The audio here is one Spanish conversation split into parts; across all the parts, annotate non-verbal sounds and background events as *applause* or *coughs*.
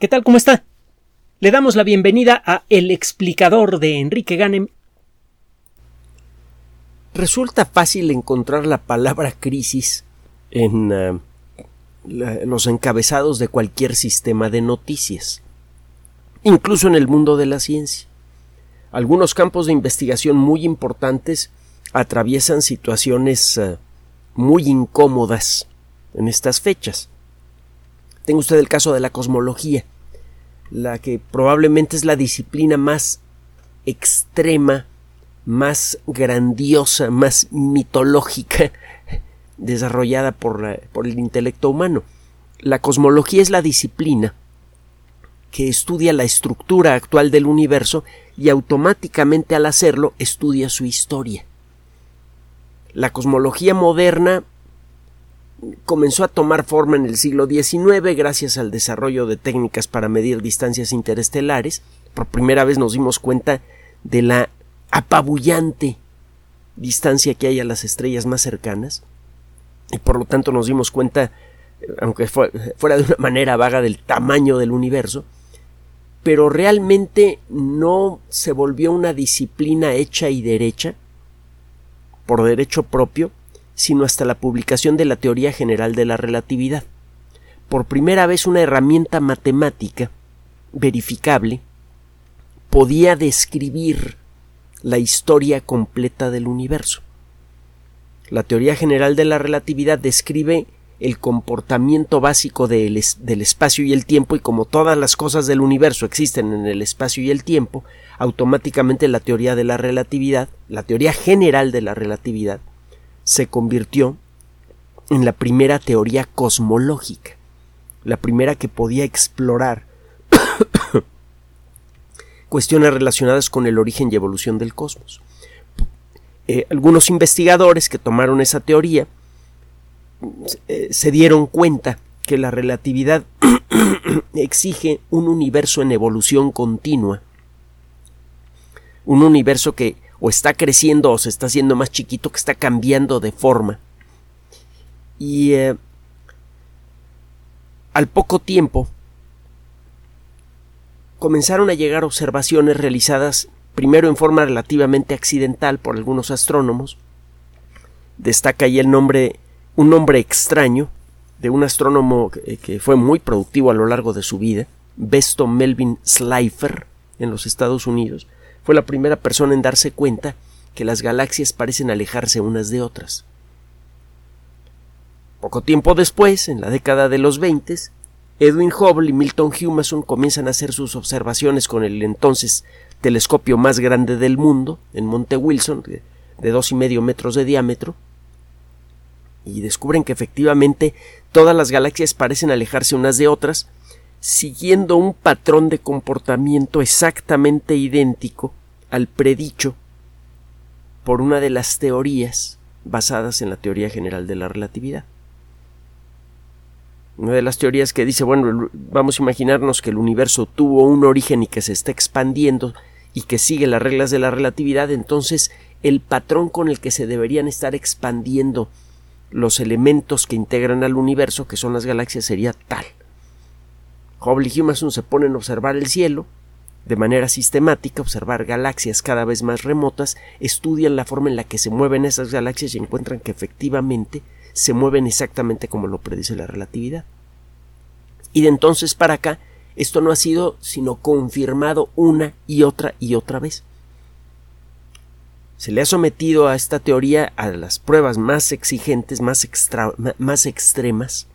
¿Qué tal? ¿Cómo está? Le damos la bienvenida a El explicador de Enrique Ganem. Resulta fácil encontrar la palabra crisis en la, los encabezados de cualquier sistema de noticias, incluso en el mundo de la ciencia. Algunos campos de investigación muy importantes atraviesan situaciones uh, muy incómodas en estas fechas. Tenga usted el caso de la cosmología la que probablemente es la disciplina más extrema, más grandiosa, más mitológica *laughs* desarrollada por, por, el intelecto humano. La cosmología es la disciplina que estudia la estructura actual del universo y automáticamente al hacerlo estudia su historia. La cosmología moderna comenzó a tomar forma en el siglo XIX gracias al desarrollo de técnicas para medir distancias interestelares. Por primera vez nos dimos cuenta de la apabullante distancia que hay a las estrellas más cercanas y por lo tanto nos dimos cuenta, aunque fuera de una manera vaga, del tamaño del universo, pero realmente no se volvió una disciplina hecha y derecha por derecho propio, sino hasta la publicación de la teoría general de la relatividad. Por primera vez una herramienta matemática verificable podía describir la historia completa del universo. La teoría general de la relatividad describe el comportamiento básico del, espacio y el tiempo y como todas las cosas del universo existen en el espacio y el tiempo, automáticamente la teoría de la relatividad, la teoría general de la relatividad, se convirtió en la primera teoría cosmológica, la primera que podía explorar *coughs* cuestiones relacionadas con el origen y evolución del cosmos. Eh, algunos investigadores que tomaron esa teoría eh, se dieron cuenta que la relatividad *coughs* exige un universo en evolución continua, un universo que o está creciendo o se está haciendo más chiquito, que está cambiando de forma. Y eh, al poco tiempo comenzaron a llegar observaciones realizadas primero en forma relativamente accidental por algunos astrónomos. Destaca ahí el nombre, un nombre extraño de un astrónomo que, que fue muy productivo a lo largo de su vida, Besto Melvin Slifer, en los Estados Unidos, fue la primera persona en darse cuenta que las galaxias parecen alejarse unas de otras. Poco tiempo después, en la década de los 20, Edwin Hubble y Milton Humason comienzan a hacer sus observaciones con el entonces telescopio más grande del mundo, en Monte Wilson, de dos y medio metros de diámetro, y descubren que efectivamente todas las galaxias parecen alejarse unas de otras, siguiendo un patrón de comportamiento exactamente idéntico al predicho por una de las teorías basadas en la teoría general de la relatividad. Una de las teorías que dice, bueno, vamos a imaginarnos que el universo tuvo un origen y que se está expandiendo y que sigue las reglas de la relatividad, entonces el patrón con el que se deberían estar expandiendo los elementos que integran al universo, que son las galaxias, sería tal. Hubble y Humason se ponen a observar el cielo de manera sistemática, observar galaxias cada vez más remotas, estudian la forma en la que se mueven esas galaxias y encuentran que efectivamente se mueven exactamente como lo predice la relatividad. Y de entonces para acá, esto no ha sido sino confirmado una y otra y otra vez. Se le ha sometido a esta teoría a las pruebas más exigentes, más, más extremas.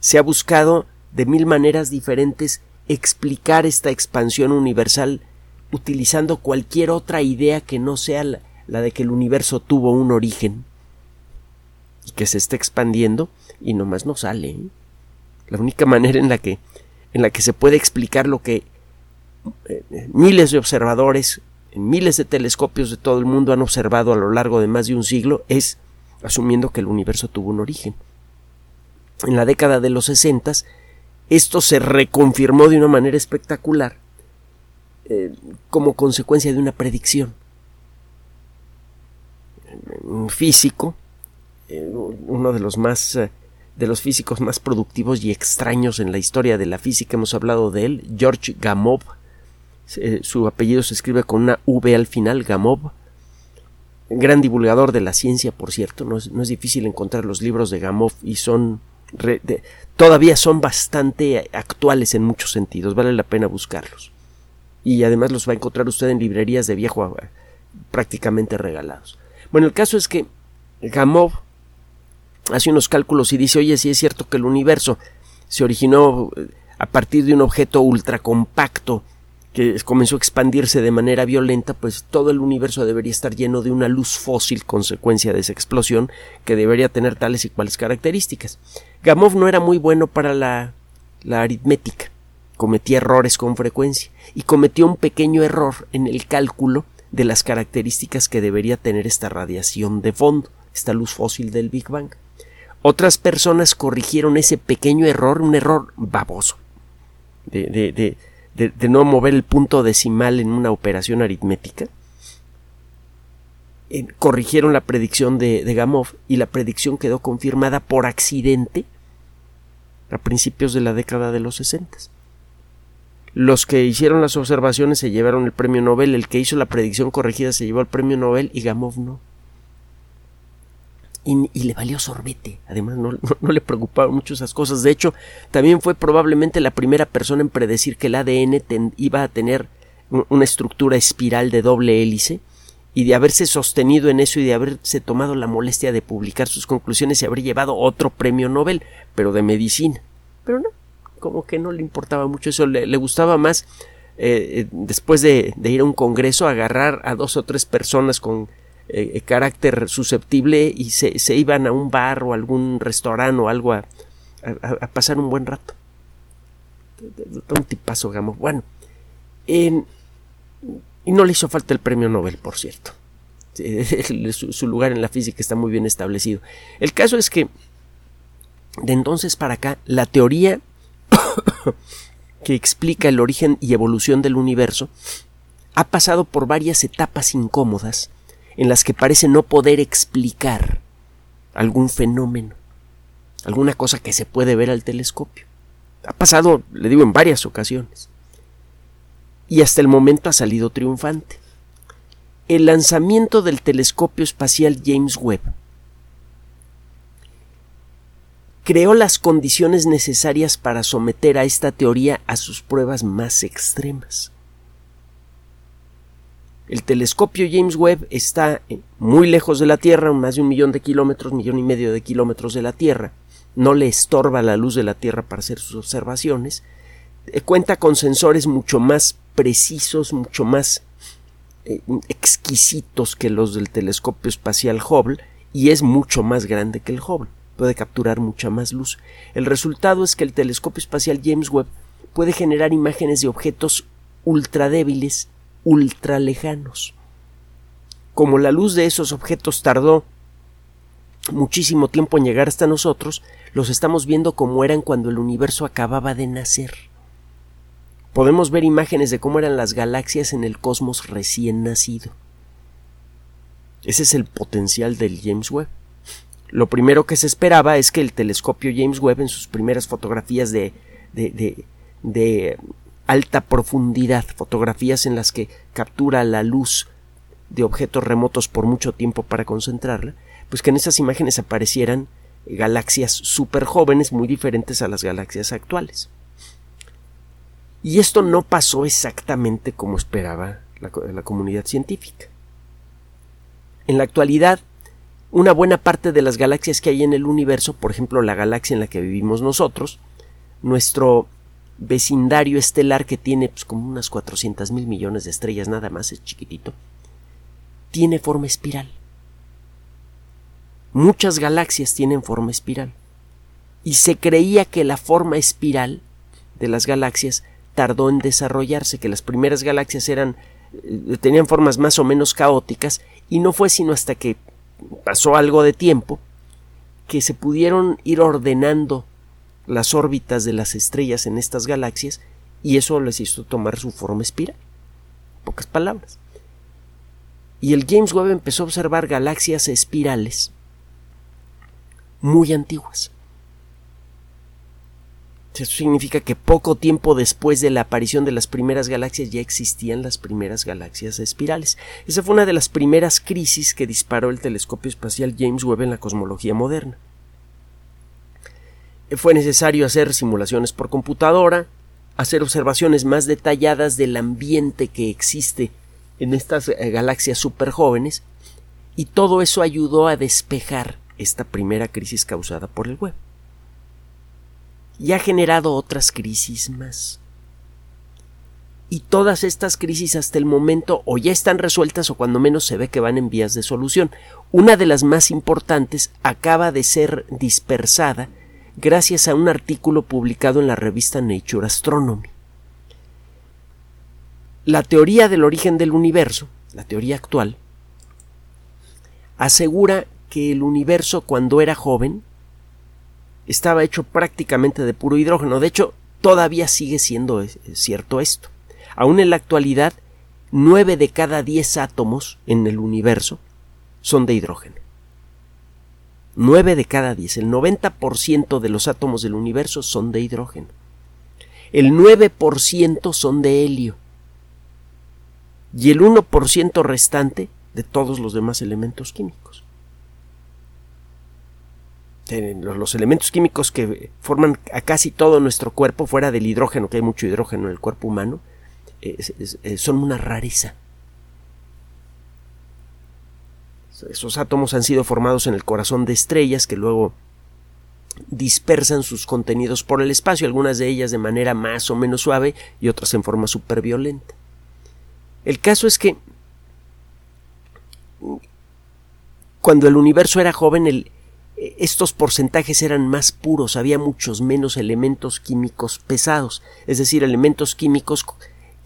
Se ha buscado de mil maneras diferentes explicar esta expansión universal utilizando cualquier otra idea que no sea la, de que el universo tuvo un origen y que se está expandiendo y nomás no sale. ¿eh? La única manera en la que en la que se puede explicar lo que eh, miles de observadores en miles de telescopios de todo el mundo han observado a lo largo de más de un siglo es asumiendo que el universo tuvo un origen. En la década de los sesentas esto se reconfirmó de una manera espectacular eh, como consecuencia de una predicción. Un físico, eh, uno de los más eh, de los físicos más productivos y extraños en la historia de la física. Hemos hablado de él, George Gamow. Su apellido se escribe con una V al final, Gamow. Gran divulgador de la ciencia, por cierto. No es, difícil encontrar los libros de Gamow y son todavía son bastante actuales en muchos sentidos. Vale la pena buscarlos. Y además los va a encontrar usted en librerías de viejo prácticamente regalados. Bueno, el caso es que Gamow hace unos cálculos y dice, oye, si es cierto que el universo se originó eh, a partir de un objeto ultracompacto que comenzó a expandirse de manera violenta, pues todo el universo debería estar lleno de una luz fósil consecuencia de esa explosión que debería tener tales y cuales características. Gamov no era muy bueno para la, la aritmética, cometía errores con frecuencia y cometió un pequeño error en el cálculo de las características que debería tener esta radiación de fondo, esta luz fósil del Big Bang. Otras personas corrigieron ese pequeño error, un error baboso, de, de, de no mover el punto decimal en una operación aritmética. Eh, corrigieron la predicción de, de Gamov y la predicción quedó confirmada por accidente a principios de la década de los 60. Los que hicieron las observaciones se llevaron el premio Nobel, el que hizo la predicción corregida se llevó el premio Nobel y Gamov no y, le valió sorbete. Además, no, le preocupaban mucho esas cosas. De hecho, también fue probablemente la primera persona en predecir que el ADN iba a tener una estructura espiral de doble hélice y de haberse sostenido en eso y de haberse tomado la molestia de publicar sus conclusiones y haber llevado otro premio Nobel, pero de medicina. Pero no, como que no le importaba mucho eso, le, gustaba más eh, eh, después de, de, ir a un congreso agarrar a dos o tres personas con eh, eh, carácter susceptible y se, se, iban a un bar o algún restaurante o algo a, pasar un buen rato. Un tipazo, Gamo. Bueno, y no le hizo falta el premio Nobel, por cierto. *laughs* Su, lugar en la física está muy bien establecido. El caso es que de entonces para acá la teoría *coughs* que explica el origen y evolución del universo ha pasado por varias etapas incómodas en las que parece no poder explicar algún fenómeno, alguna cosa que se puede ver al telescopio. Ha pasado, le digo, en varias ocasiones. Y hasta el momento ha salido triunfante. El lanzamiento del telescopio espacial James Webb creó las condiciones necesarias para someter a esta teoría a sus pruebas más extremas. El telescopio James Webb está muy lejos de la Tierra, más de un millón de kilómetros, millón y medio de kilómetros de la Tierra. No le estorba la luz de la Tierra para hacer sus observaciones. Eh, cuenta con sensores mucho más precisos, mucho más eh, exquisitos que los del telescopio espacial Hubble y es mucho más grande que el Hubble. Puede capturar mucha más luz. El resultado es que el telescopio espacial James Webb puede generar imágenes de objetos ultra débiles ultra lejanos. Como la luz de esos objetos tardó muchísimo tiempo en llegar hasta nosotros, los estamos viendo como eran cuando el universo acababa de nacer. Podemos ver imágenes de cómo eran las galaxias en el cosmos recién nacido. Ese es el potencial del James Webb. Lo primero que se esperaba es que el telescopio James Webb en sus primeras fotografías de, de, de alta profundidad, fotografías en las que captura la luz de objetos remotos por mucho tiempo para concentrarla, pues que en esas imágenes aparecieran galaxias súper jóvenes muy diferentes a las galaxias actuales. Y esto no pasó exactamente como esperaba la, la comunidad científica. En la actualidad, una buena parte de las galaxias que hay en el universo, por ejemplo la galaxia en la que vivimos nosotros, nuestro vecindario estelar que tiene pues, como unas 400 mil millones de estrellas, nada más, es chiquitito, tiene forma espiral. Muchas galaxias tienen forma espiral. Y se creía que la forma espiral de las galaxias tardó en desarrollarse, que las primeras galaxias eran eh, tenían formas más o menos caóticas y no fue sino hasta que pasó algo de tiempo que se pudieron ir ordenando las órbitas de las estrellas en estas galaxias y eso les hizo tomar su forma espiral. Pocas palabras. Y el James Webb empezó a observar galaxias espirales muy antiguas. Esto significa que poco tiempo después de la aparición de las primeras galaxias ya existían las primeras galaxias espirales. Esa fue una de las primeras crisis que disparó el telescopio espacial James Webb en la cosmología moderna. Fue necesario hacer simulaciones por computadora, hacer observaciones más detalladas del ambiente que existe en estas eh, galaxias super jóvenes y todo eso ayudó a despejar esta primera crisis causada por el web. Y ha generado otras crisis más. Y todas estas crisis hasta el momento o ya están resueltas o cuando menos se ve que van en vías de solución. Una de las más importantes acaba de ser dispersada gracias a un artículo publicado en la revista Nature Astronomy. La teoría del origen del universo, la teoría actual, asegura que el universo cuando era joven estaba hecho prácticamente de puro hidrógeno. De hecho, todavía sigue siendo cierto esto. Aún en la actualidad, nueve de cada diez átomos en el universo son de hidrógeno. 9 de cada 10, el 90% de los átomos del universo son de hidrógeno. El 9% son de helio. Y el 1% restante de todos los demás elementos químicos. Los elementos químicos que forman a casi todo nuestro cuerpo, fuera del hidrógeno, que hay mucho hidrógeno en el cuerpo humano, son una rareza. Esos átomos han sido formados en el corazón de estrellas que luego dispersan sus contenidos por el espacio, algunas de ellas de manera más o menos suave y otras en forma superviolenta. El caso es que cuando el universo era joven, estos porcentajes eran más puros, había muchos menos elementos químicos pesados, es decir, elementos químicos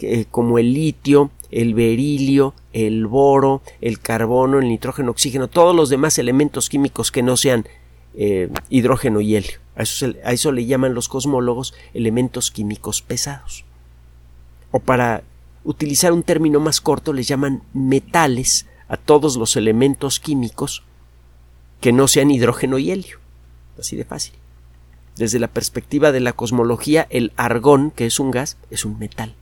eh, como el litio, el berilio, el boro, el carbono, el nitrógeno, oxígeno, todos los demás elementos químicos que no sean eh, hidrógeno y helio. A eso, a eso le llaman los cosmólogos elementos químicos pesados. O para utilizar un término más corto, les llaman metales a todos los elementos químicos que no sean hidrógeno y helio. Así de fácil. Desde la perspectiva de la cosmología, el argón, que es un gas, es un metal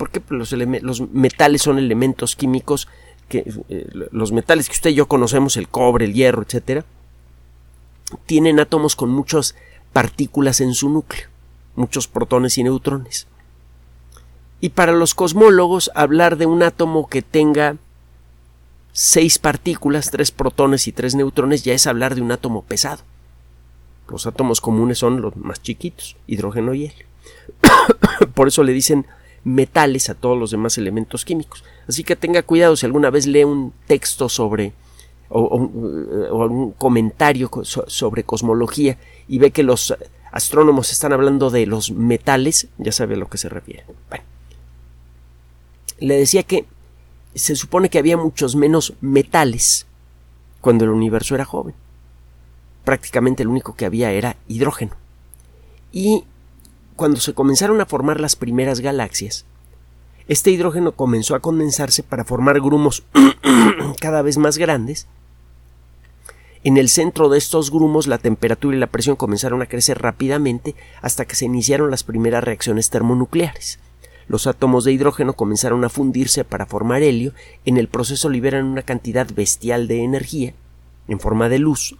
porque los, los metales son elementos químicos que eh, los metales que usted y yo conocemos, el cobre, el hierro, etcétera, tienen átomos con muchas partículas en su núcleo, muchos protones y neutrones. Y para los cosmólogos, hablar de un átomo que tenga seis partículas, tres protones y tres neutrones, ya es hablar de un átomo pesado. Los átomos comunes son los más chiquitos, hidrógeno y helio. *coughs* Por eso le dicen metales a todos los demás elementos químicos. Así que tenga cuidado si alguna vez lee un texto sobre o, un comentario sobre cosmología y ve que los astrónomos están hablando de los metales, ya sabe a lo que se refiere. le decía que se supone que había muchos menos metales cuando el universo era joven. Prácticamente el único que había era hidrógeno. Y cuando se comenzaron a formar las primeras galaxias, este hidrógeno comenzó a condensarse para formar grumos *clears throat* cada vez más grandes. En el centro de estos grumos la temperatura y la presión comenzaron a crecer rápidamente hasta que se iniciaron las primeras reacciones termonucleares. Los átomos de hidrógeno comenzaron a fundirse para formar helio, en el proceso liberan una cantidad bestial de energía, en forma de luz,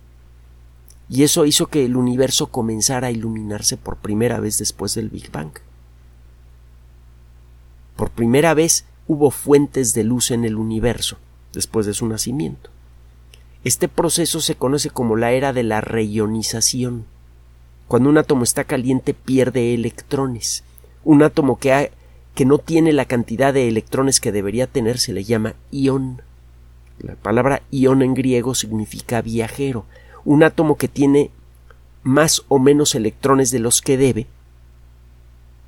y eso hizo que el universo comenzara a iluminarse por primera vez después del Big Bang. Por primera vez hubo fuentes de luz en el universo después de su nacimiento. Este proceso se conoce como la era de la reionización. Cuando un átomo está caliente pierde electrones. Un átomo que, no tiene la cantidad de electrones que debería tener se le llama ión. La palabra ión en griego significa viajero un átomo que tiene más o menos electrones de los que debe,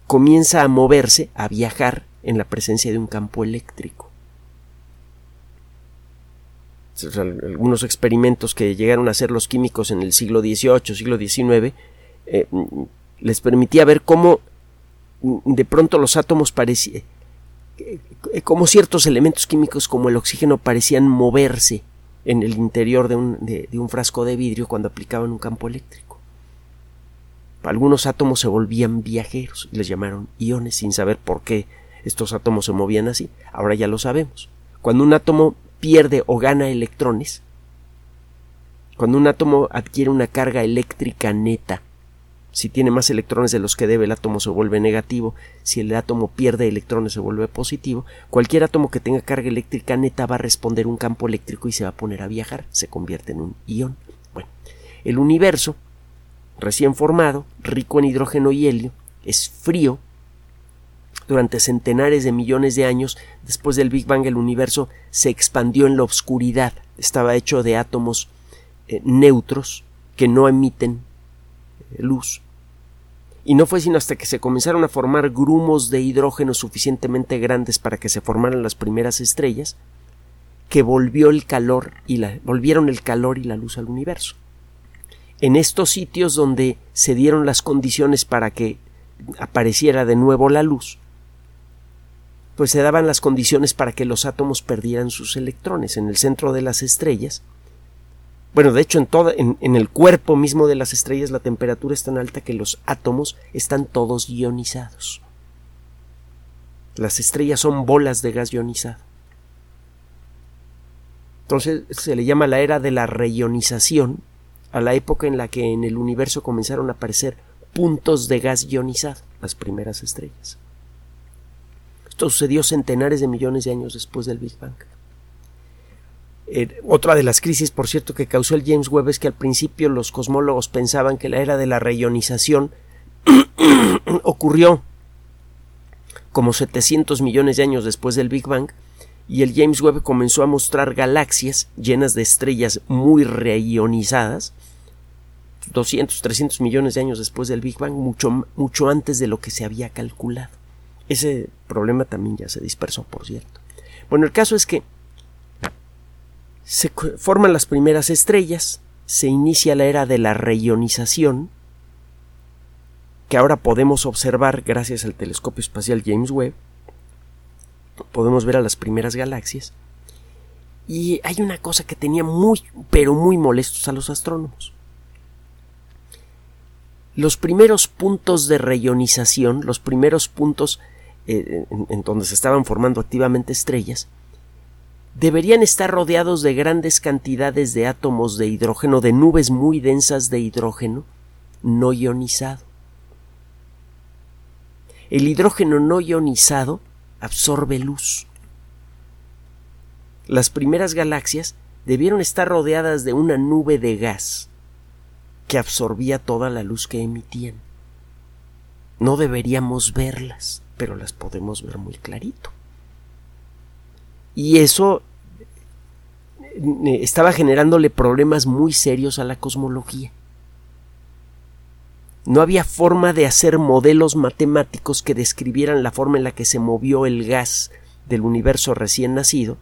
comienza a moverse, a viajar en la presencia de un campo eléctrico. Algunos experimentos que llegaron a hacer los químicos en el siglo XVIII, siglo XIX, eh, les permitía ver cómo de pronto los átomos parecían, eh, como ciertos elementos químicos como el oxígeno parecían moverse en el interior de un, de, un frasco de vidrio cuando aplicaban un campo eléctrico. algunos átomos se volvían viajeros y les llamaron iones sin saber por qué estos átomos se movían así. Ahora ya lo sabemos. Cuando un átomo pierde o gana electrones, cuando un átomo adquiere una carga eléctrica neta, si tiene más electrones de los que debe, el átomo se vuelve negativo. Si el átomo pierde electrones, se vuelve positivo. Cualquier átomo que tenga carga eléctrica neta va a responder un campo eléctrico y se va a poner a viajar. Se convierte en un ion. Bueno, el universo, recién formado, rico en hidrógeno y helio, es frío. Durante centenares de millones de años, después del Big Bang, el universo se expandió en la oscuridad. Estaba hecho de átomos eh, neutros que no emiten luz. Y no fue sino hasta que se comenzaron a formar grumos de hidrógeno suficientemente grandes para que se formaran las primeras estrellas que volvió el calor y la, volvieron el calor y la luz al universo. En estos sitios donde se dieron las condiciones para que apareciera de nuevo la luz, pues se daban las condiciones para que los átomos perdieran sus electrones. En el centro de las estrellas bueno, de hecho, en, todo, en, en, el cuerpo mismo de las estrellas la temperatura es tan alta que los átomos están todos ionizados. Las estrellas son bolas de gas ionizado. Entonces se le llama la era de la reionización a la época en la que en el universo comenzaron a aparecer puntos de gas ionizado, las primeras estrellas. Esto sucedió centenares de millones de años después del Big Bang. Eh, otra de las crisis, por cierto, que causó el James Webb es que al principio los cosmólogos pensaban que la era de la reionización *clears throat* ocurrió como 700 millones de años después del Big Bang y el James Webb comenzó a mostrar galaxias llenas de estrellas muy reionizadas 200, 300 millones de años después del Big Bang, mucho, mucho antes de lo que se había calculado. Ese problema también ya se dispersó, por cierto. Bueno, el caso es que se forman las primeras estrellas, se inicia la era de la reionización, que ahora podemos observar gracias al telescopio espacial James Webb. Podemos ver a las primeras galaxias. Y hay una cosa que tenía muy, pero muy molestos a los astrónomos. Los primeros puntos de reionización, los primeros puntos eh, en donde se estaban formando activamente estrellas, deberían estar rodeados de grandes cantidades de átomos de hidrógeno, de nubes muy densas de hidrógeno no ionizado. El hidrógeno no ionizado absorbe luz. Las primeras galaxias debieron estar rodeadas de una nube de gas que absorbía toda la luz que emitían. No deberíamos verlas, pero las podemos ver muy clarito. Y eso eh, estaba generándole problemas muy serios a la cosmología. No había forma de hacer modelos matemáticos que describieran la forma en la que se movió el gas del universo recién nacido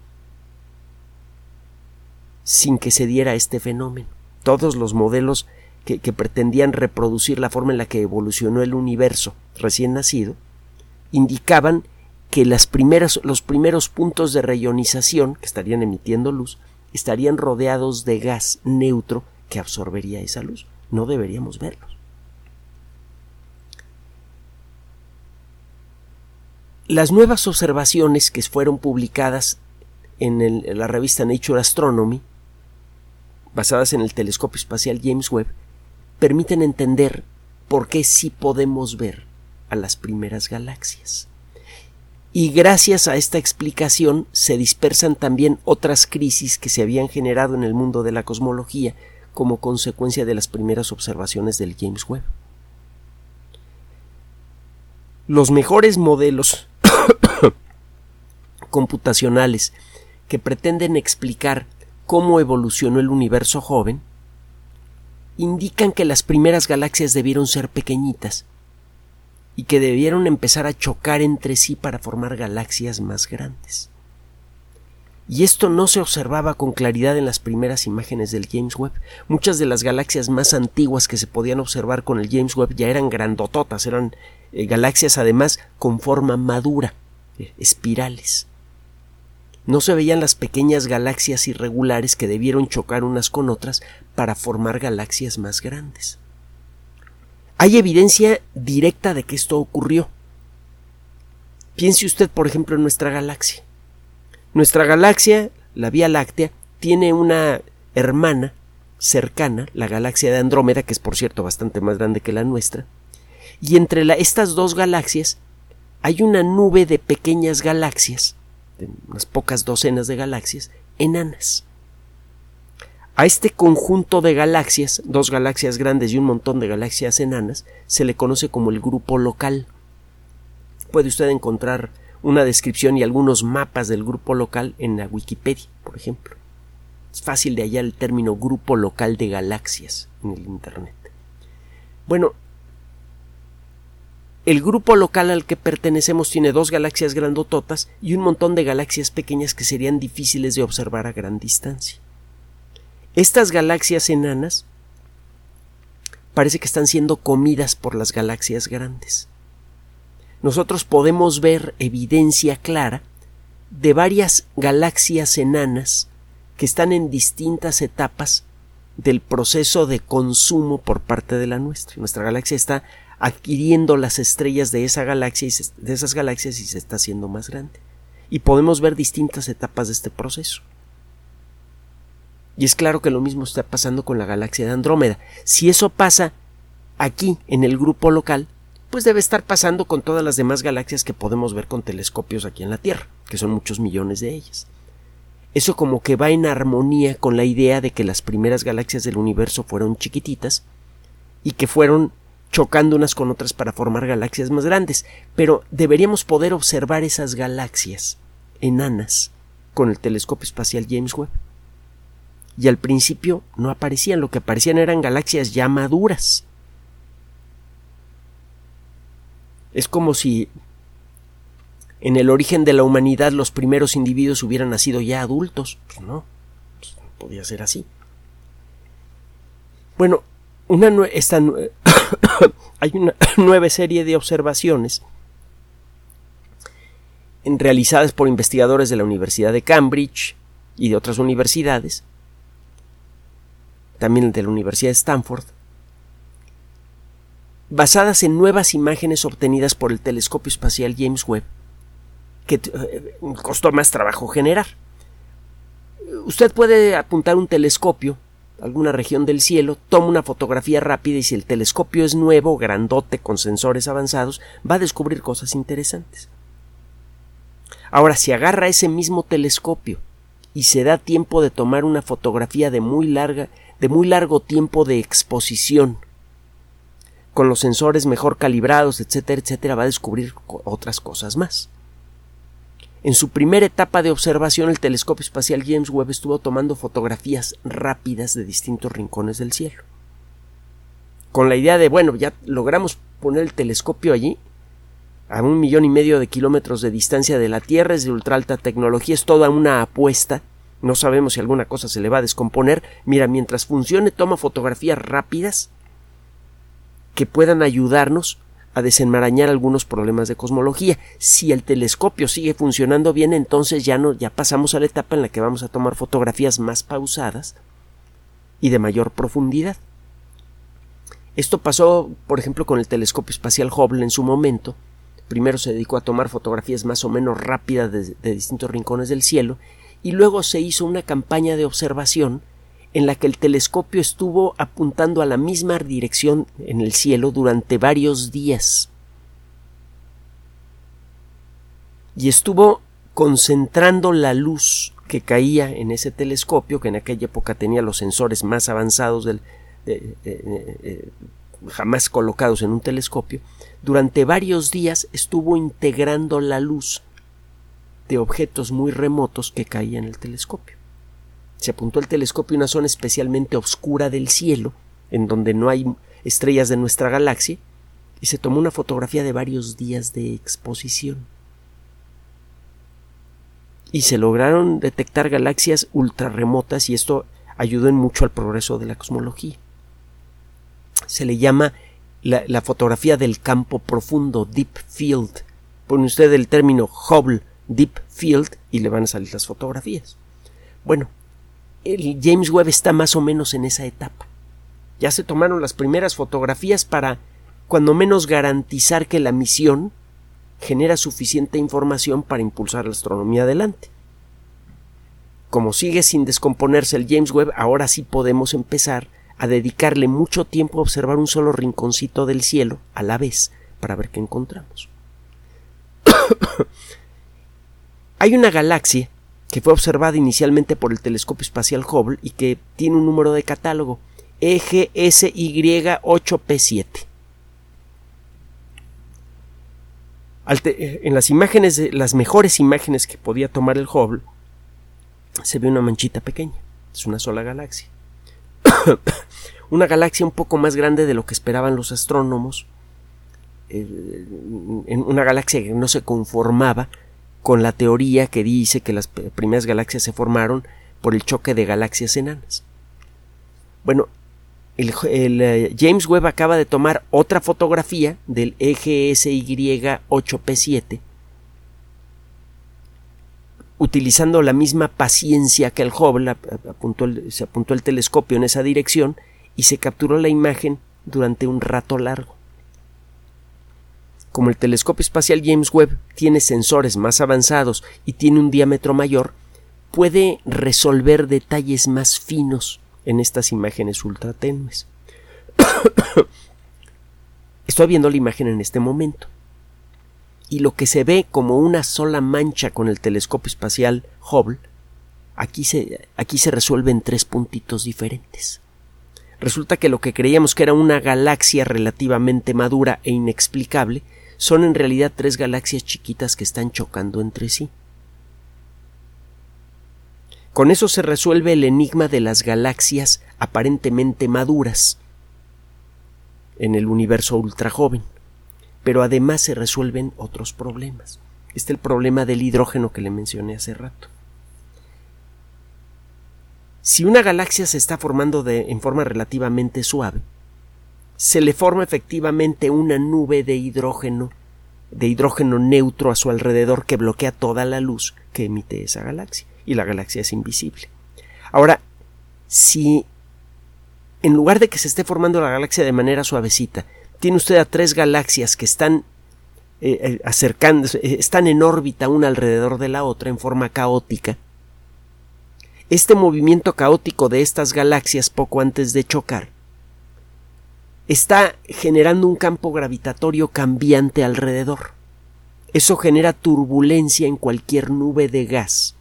sin que se diera este fenómeno. Todos los modelos que, que, pretendían reproducir la forma en la que evolucionó el universo recién nacido indicaban que los primeros puntos de reionización que estarían emitiendo luz estarían rodeados de gas neutro que absorbería esa luz. No deberíamos verlos. Las nuevas observaciones que fueron publicadas en, en la revista Nature Astronomy, basadas en el telescopio espacial James Webb, permiten entender por qué sí podemos ver a las primeras galaxias y gracias a esta explicación se dispersan también otras crisis que se habían generado en el mundo de la cosmología como consecuencia de las primeras observaciones del James Webb. Los mejores modelos *coughs* computacionales que pretenden explicar cómo evolucionó el universo joven indican que las primeras galaxias debieron ser pequeñitas y que debieron empezar a chocar entre sí para formar galaxias más grandes. Y esto no se observaba con claridad en las primeras imágenes del James Webb. Muchas de las galaxias más antiguas que se podían observar con el James Webb ya eran grandototas, eran eh, galaxias además con forma madura, eh, espirales. No se veían las pequeñas galaxias irregulares que debieron chocar unas con otras para formar galaxias más grandes. Hay evidencia directa de que esto ocurrió. Piense usted, por ejemplo, en nuestra galaxia. Nuestra galaxia, la Vía Láctea, tiene una hermana cercana, la galaxia de Andrómeda, que es por cierto bastante más grande que la nuestra, y entre estas dos galaxias hay una nube de pequeñas galaxias, de unas pocas docenas de galaxias, enanas. A este conjunto de galaxias, dos galaxias grandes y un montón de galaxias enanas, se le conoce como el grupo local. Puede usted encontrar una descripción y algunos mapas del grupo local en la Wikipedia, por ejemplo. Es fácil de hallar el término grupo local de galaxias en el Internet. Bueno, el grupo local al que pertenecemos tiene dos galaxias grandototas y un montón de galaxias pequeñas que serían difíciles de observar a gran distancia. Estas galaxias enanas parece que están siendo comidas por las galaxias grandes. Nosotros podemos ver evidencia clara de varias galaxias enanas que están en distintas etapas del proceso de consumo por parte de la nuestra. Nuestra galaxia está adquiriendo las estrellas de esa galaxia de esas galaxias y se está haciendo más grande. Y podemos ver distintas etapas de este proceso. Y es claro que lo mismo está pasando con la galaxia de Andrómeda. Si eso pasa aquí, en el grupo local, pues debe estar pasando con todas las demás galaxias que podemos ver con telescopios aquí en la Tierra, que son muchos millones de ellas. Eso como que va en armonía con la idea de que las primeras galaxias del universo fueron chiquititas y que fueron chocando unas con otras para formar galaxias más grandes, pero deberíamos poder observar esas galaxias enanas con el telescopio espacial James Webb. Y al principio no aparecían, lo que aparecían eran galaxias ya maduras. Es como si en el origen de la humanidad los primeros individuos hubieran nacido ya adultos. Pues no, pues no podía ser así. Bueno, una esta, *coughs* hay una *coughs* nueva serie de observaciones realizadas por investigadores de la Universidad de Cambridge y de otras universidades, también de la Universidad de Stanford, basadas en nuevas imágenes obtenidas por el telescopio espacial James Webb, que eh, costó más trabajo generar. Usted puede apuntar un telescopio a alguna región del cielo, toma una fotografía rápida y si el telescopio es nuevo, grandote, con sensores avanzados, va a descubrir cosas interesantes. Ahora, si agarra ese mismo telescopio y se da tiempo de tomar una fotografía de muy larga, de muy largo tiempo de exposición, con los sensores mejor calibrados, etcétera, etcétera, va a descubrir otras cosas más. En su primera etapa de observación, el telescopio espacial James Webb estuvo tomando fotografías rápidas de distintos rincones del cielo. Con la idea de, bueno, ya logramos poner el telescopio allí, a un millón y medio de kilómetros de distancia de la Tierra, es de ultra alta tecnología, es toda una apuesta, no sabemos si alguna cosa se le va a descomponer. Mira, mientras funcione, toma fotografías rápidas que puedan ayudarnos a desenmarañar algunos problemas de cosmología. Si el telescopio sigue funcionando bien, entonces ya no, ya pasamos a la etapa en la que vamos a tomar fotografías más pausadas y de mayor profundidad. Esto pasó, por ejemplo, con el telescopio espacial Hubble en su momento. Primero se dedicó a tomar fotografías más o menos rápidas de, de distintos rincones del cielo y luego se hizo una campaña de observación en la que el telescopio estuvo apuntando a la misma dirección en el cielo durante varios días. Y estuvo concentrando la luz que caía en ese telescopio, que en aquella época tenía los sensores más avanzados del, jamás colocados en un telescopio, durante varios días estuvo integrando la luz de objetos muy remotos que caían en el telescopio. Se apuntó el telescopio a una zona especialmente oscura del cielo, en donde no hay estrellas de nuestra galaxia, y se tomó una fotografía de varios días de exposición. Y se lograron detectar galaxias ultrarremotas y esto ayudó en mucho al progreso de la cosmología. Se le llama la, la fotografía del campo profundo, Deep Field. Pone usted el término Hubble Deep Field y le van a salir las fotografías. Bueno, el James Webb está más o menos en esa etapa. Ya se tomaron las primeras fotografías para cuando menos garantizar que la misión genera suficiente información para impulsar la astronomía adelante. Como sigue sin descomponerse el James Webb, ahora sí podemos empezar a dedicarle mucho tiempo a observar un solo rinconcito del cielo a la vez para ver qué encontramos. Hay una galaxia que fue observada inicialmente por el telescopio espacial Hubble y que tiene un número de catálogo EGSY8P7. En las imágenes, las mejores imágenes que podía tomar el Hubble, se ve una manchita pequeña. Es una sola galaxia. *coughs* una galaxia un poco más grande de lo que esperaban los astrónomos. Eh, en una galaxia que no se conformaba con la teoría que dice que las primeras galaxias se formaron por el choque de galaxias enanas. Bueno, el, eh, James Webb acaba de tomar otra fotografía del EGSY 8P7 utilizando la misma paciencia que el Hubble, se apuntó el telescopio en esa dirección y se capturó la imagen durante un rato largo. Como el telescopio espacial James Webb tiene sensores más avanzados y tiene un diámetro mayor, puede resolver detalles más finos en estas imágenes ultra tenues. *coughs* Estoy viendo la imagen en este momento y lo que se ve como una sola mancha con el telescopio espacial Hubble, aquí se, aquí se resuelve en tres puntitos diferentes. Resulta que lo que creíamos que era una galaxia relativamente madura e inexplicable son en realidad tres galaxias chiquitas que están chocando entre sí. Con eso se resuelve el enigma de las galaxias aparentemente maduras en el universo ultra joven pero además se resuelven otros problemas. Este es el problema del hidrógeno que le mencioné hace rato. Si una galaxia se está formando de, en forma relativamente suave, se le forma efectivamente una nube de hidrógeno, de hidrógeno neutro a su alrededor que bloquea toda la luz que emite esa galaxia, y la galaxia es invisible. Ahora, si en lugar de que se esté formando la galaxia de manera suavecita, tiene usted a tres galaxias que están eh, eh, acercándose, eh, están en órbita una alrededor de la otra en forma caótica. Este movimiento caótico de estas galaxias poco antes de chocar está generando un campo gravitatorio cambiante alrededor. Eso genera turbulencia en cualquier nube de gas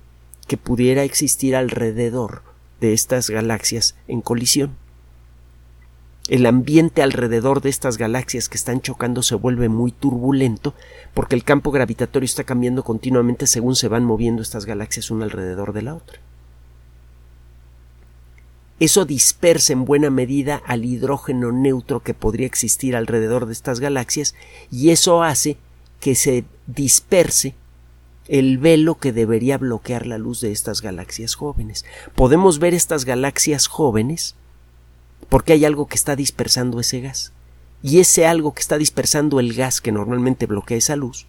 que pudiera existir alrededor de estas galaxias en colisión el ambiente alrededor de estas galaxias que están chocando se vuelve muy turbulento porque el campo gravitatorio está cambiando continuamente según se van moviendo estas galaxias una alrededor de la otra. Eso dispersa en buena medida al hidrógeno neutro que podría existir alrededor de estas galaxias y eso hace que se disperse el velo que debería bloquear la luz de estas galaxias jóvenes. Podemos ver estas galaxias jóvenes porque hay algo que está dispersando ese gas. Y ese algo que está dispersando el gas que normalmente bloquea esa luz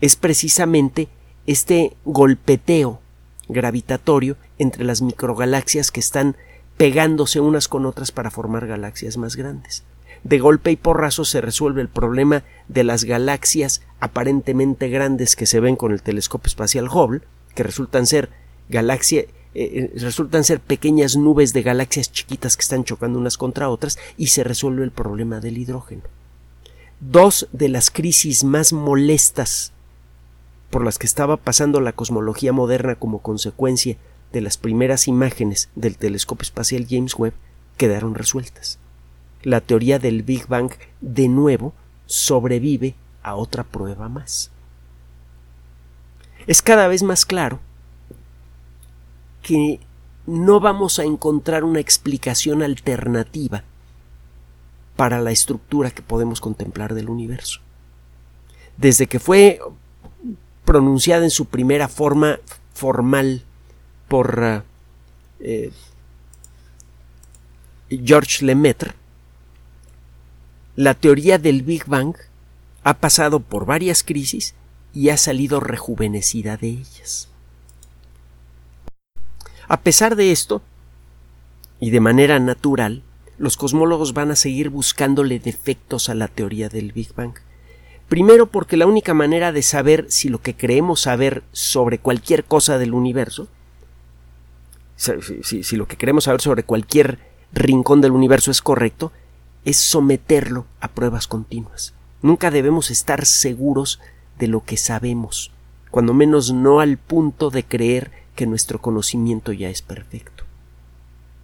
es precisamente este golpeteo gravitatorio entre las microgalaxias que están pegándose unas con otras para formar galaxias más grandes. De golpe y porrazo se resuelve el problema de las galaxias aparentemente grandes que se ven con el telescopio espacial Hubble, que resultan ser galaxias eh, eh, resultan ser pequeñas nubes de galaxias chiquitas que están chocando unas contra otras y se resuelve el problema del hidrógeno. Dos de las crisis más molestas por las que estaba pasando la cosmología moderna como consecuencia de las primeras imágenes del telescopio espacial James Webb quedaron resueltas. La teoría del Big Bang de nuevo sobrevive a otra prueba más. Es cada vez más claro que no vamos a encontrar una explicación alternativa para la estructura que podemos contemplar del universo. Desde que fue pronunciada en su primera forma formal por eh, George Lemaitre, la teoría del Big Bang ha pasado por varias crisis y ha salido rejuvenecida de ellas. A pesar de esto, y de manera natural, los cosmólogos van a seguir buscándole defectos a la teoría del Big Bang. Primero porque la única manera de saber si lo que creemos saber sobre cualquier cosa del universo, si, lo que queremos saber sobre cualquier rincón del universo es correcto, es someterlo a pruebas continuas. Nunca debemos estar seguros de lo que sabemos, cuando menos no al punto de creer que nuestro conocimiento ya es perfecto.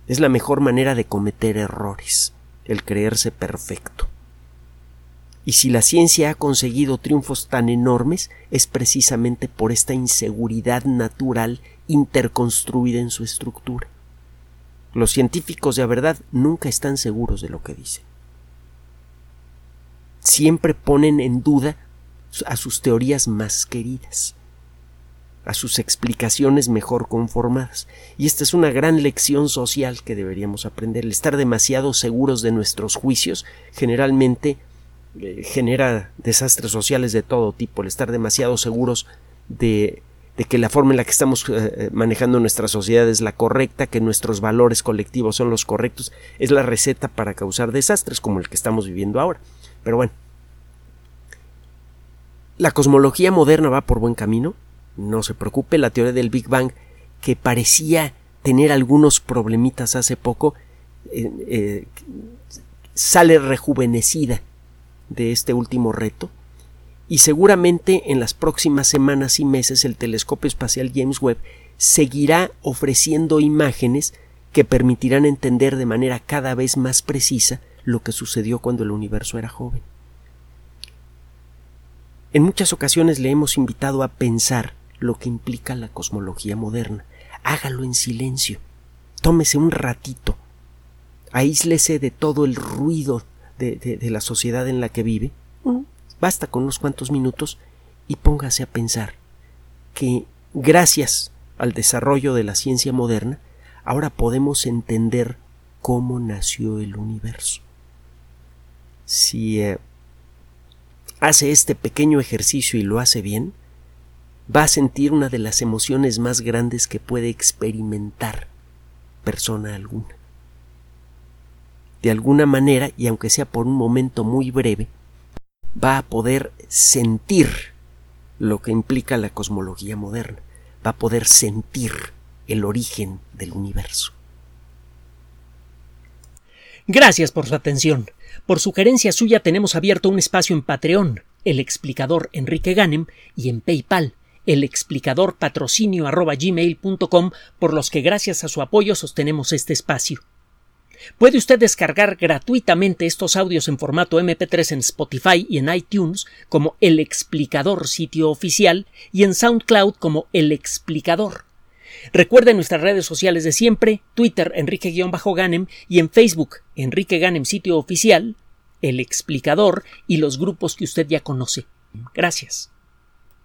Es la mejor manera de cometer errores, el creerse perfecto. Y si la ciencia ha conseguido triunfos tan enormes es precisamente por esta inseguridad natural interconstruida en su estructura. Los científicos de verdad nunca están seguros de lo que dicen. Siempre ponen en duda a sus teorías más queridas, a sus explicaciones mejor conformadas. Y esta es una gran lección social que deberíamos aprender. El estar demasiado seguros de nuestros juicios generalmente eh, genera desastres sociales de todo tipo, el estar demasiado seguros de, que la forma en la que estamos eh, eh, manejando nuestra sociedad es la correcta, que nuestros valores colectivos son los correctos, es la receta para causar desastres como el que estamos viviendo ahora. Pero bueno, la cosmología moderna va por buen camino, no se preocupe, la teoría del Big Bang, que parecía tener algunos problemitas hace poco, sale rejuvenecida de este último reto y seguramente en las próximas semanas y meses el telescopio espacial James Webb seguirá ofreciendo imágenes que permitirán entender de manera cada vez más precisa lo que sucedió cuando el universo era joven. En muchas ocasiones le hemos invitado a pensar lo que implica la cosmología moderna. Hágalo en silencio. Tómese un ratito. Aíslese de todo el ruido de, la sociedad en la que vive, basta con unos cuantos minutos y póngase a pensar que gracias al desarrollo de la ciencia moderna, ahora podemos entender cómo nació el universo. Si eh, hace este pequeño ejercicio y lo hace bien, va a sentir una de las emociones más grandes que puede experimentar persona alguna de alguna manera, y aunque sea por un momento muy breve, va a poder sentir lo que implica la cosmología moderna, va a poder sentir el origen del universo. Gracias por su atención. Por sugerencia suya tenemos abierto un espacio en Patreon, el explicador Enrique Ganem, y en PayPal, el explicador patrocinio por los que gracias a su apoyo sostenemos este espacio. Puede usted descargar gratuitamente estos audios en formato MP3 en Spotify y en iTunes como El Explicador sitio oficial y en SoundCloud como El Explicador. Recuerde nuestras redes sociales de siempre, Twitter Enrique-Ganem y en Facebook Enrique Ganem sitio oficial, El Explicador y los grupos que usted ya conoce. Gracias.